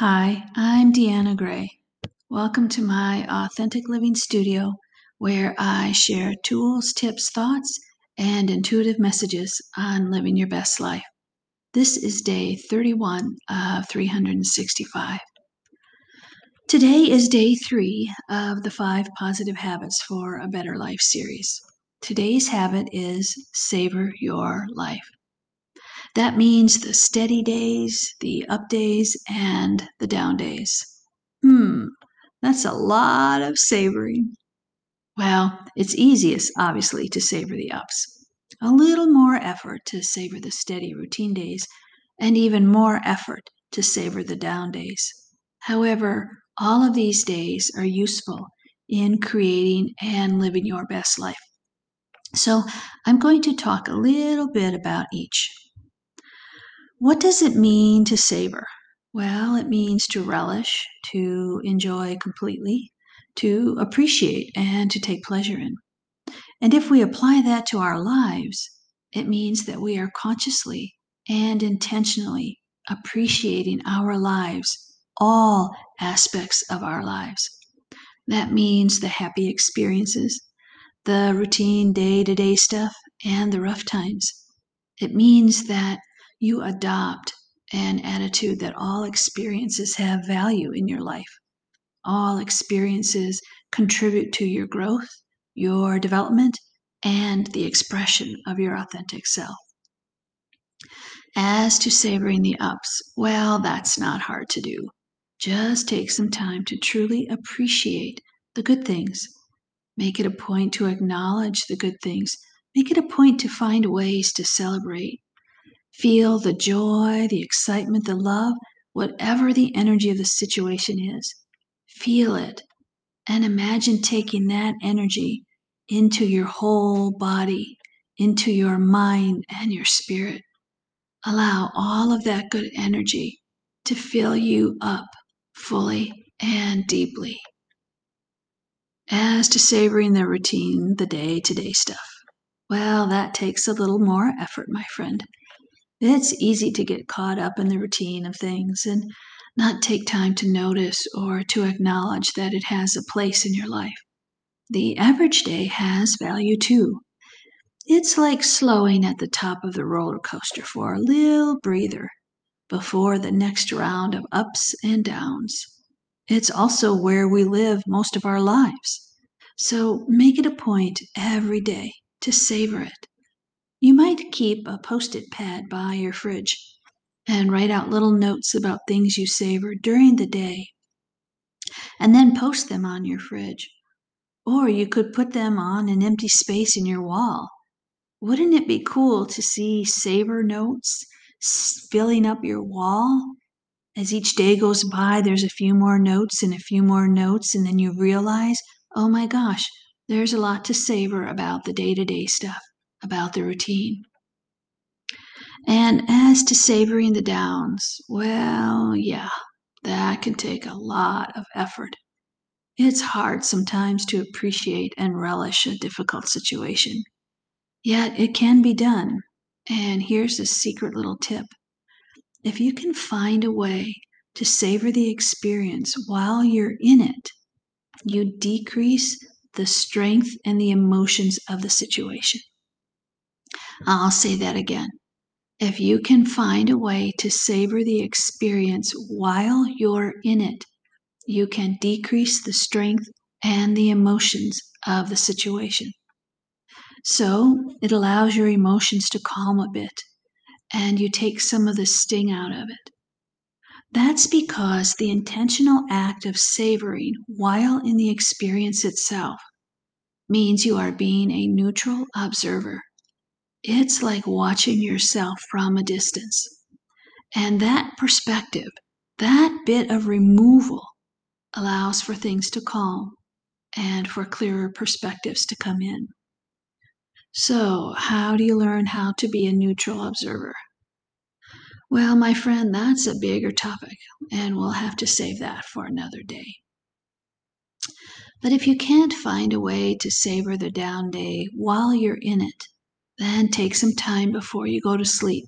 Hi, I'm Deanna Gray. Welcome to my Authentic Living Studio, where I share tools, tips, thoughts, and intuitive messages on living your best life. This is day 31 of 365. Today is day three of the Five Positive Habits for a Better Life series. Today's habit is savor your life. That means the steady days, the up days, and the down days. Hmm, that's a lot of savoring. Well, it's easiest, obviously, to savor the ups. A little more effort to savor the steady routine days, and even more effort to savor the down days. However, all of these days are useful in creating and living your best life. So, I'm going to talk a little bit about each. What does it mean to savor? Well, it means to relish, to enjoy completely, to appreciate, and to take pleasure in. And if we apply that to our lives, it means that we are consciously and intentionally appreciating our lives, all aspects of our lives. That means the happy experiences, the routine day to day stuff, and the rough times. It means that you adopt an attitude that all experiences have value in your life. All experiences contribute to your growth, your development, and the expression of your authentic self. As to savoring the ups, well, that's not hard to do. Just take some time to truly appreciate the good things. Make it a point to acknowledge the good things. Make it a point to find ways to celebrate Feel the joy, the excitement, the love, whatever the energy of the situation is. Feel it and imagine taking that energy into your whole body, into your mind and your spirit. Allow all of that good energy to fill you up fully and deeply. As to savoring the routine, the day to day stuff, well, that takes a little more effort, my friend. It's easy to get caught up in the routine of things and not take time to notice or to acknowledge that it has a place in your life. The average day has value too. It's like slowing at the top of the roller coaster for a little breather before the next round of ups and downs. It's also where we live most of our lives. So make it a point every day to savor it you might keep a post it pad by your fridge and write out little notes about things you savor during the day and then post them on your fridge. Or you could put them on an empty space in your wall. Wouldn't it be cool to see savor notes filling up your wall? As each day goes by, there's a few more notes and a few more notes, and then you realize, oh my gosh, there's a lot to savor about the day to day stuff about the routine. And as to savoring the downs, well, yeah, that can take a lot of effort. It's hard sometimes to appreciate and relish a difficult situation. Yet it can be done. And here's a secret little tip if you can find a way to savor the experience while you're in it, you decrease the strength and the emotions of the situation. I'll say that again. If you can find a way to savor the experience while you're in it, you can decrease the strength and the emotions of the situation. So it allows your emotions to calm a bit and you take some of the sting out of it. That's because the intentional act of savoring while in the experience itself means you are being a neutral observer it's like watching yourself from a distance. And that perspective, that bit of removal, allows for things to calm and for clearer perspectives to come in. So, how do you learn how to be a neutral observer? Well, my friend, that's a bigger topic, and we'll have to save that for another day. But if you can't find a way to savor the down day while you're in it, then take some time before you go to sleep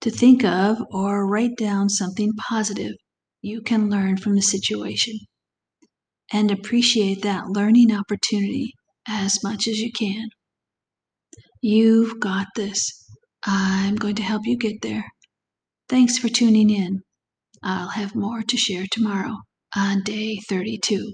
to think of or write down something positive you can learn from the situation and appreciate that learning opportunity as much as you can. You've got this. I'm going to help you get there. Thanks for tuning in. I'll have more to share tomorrow on day 32.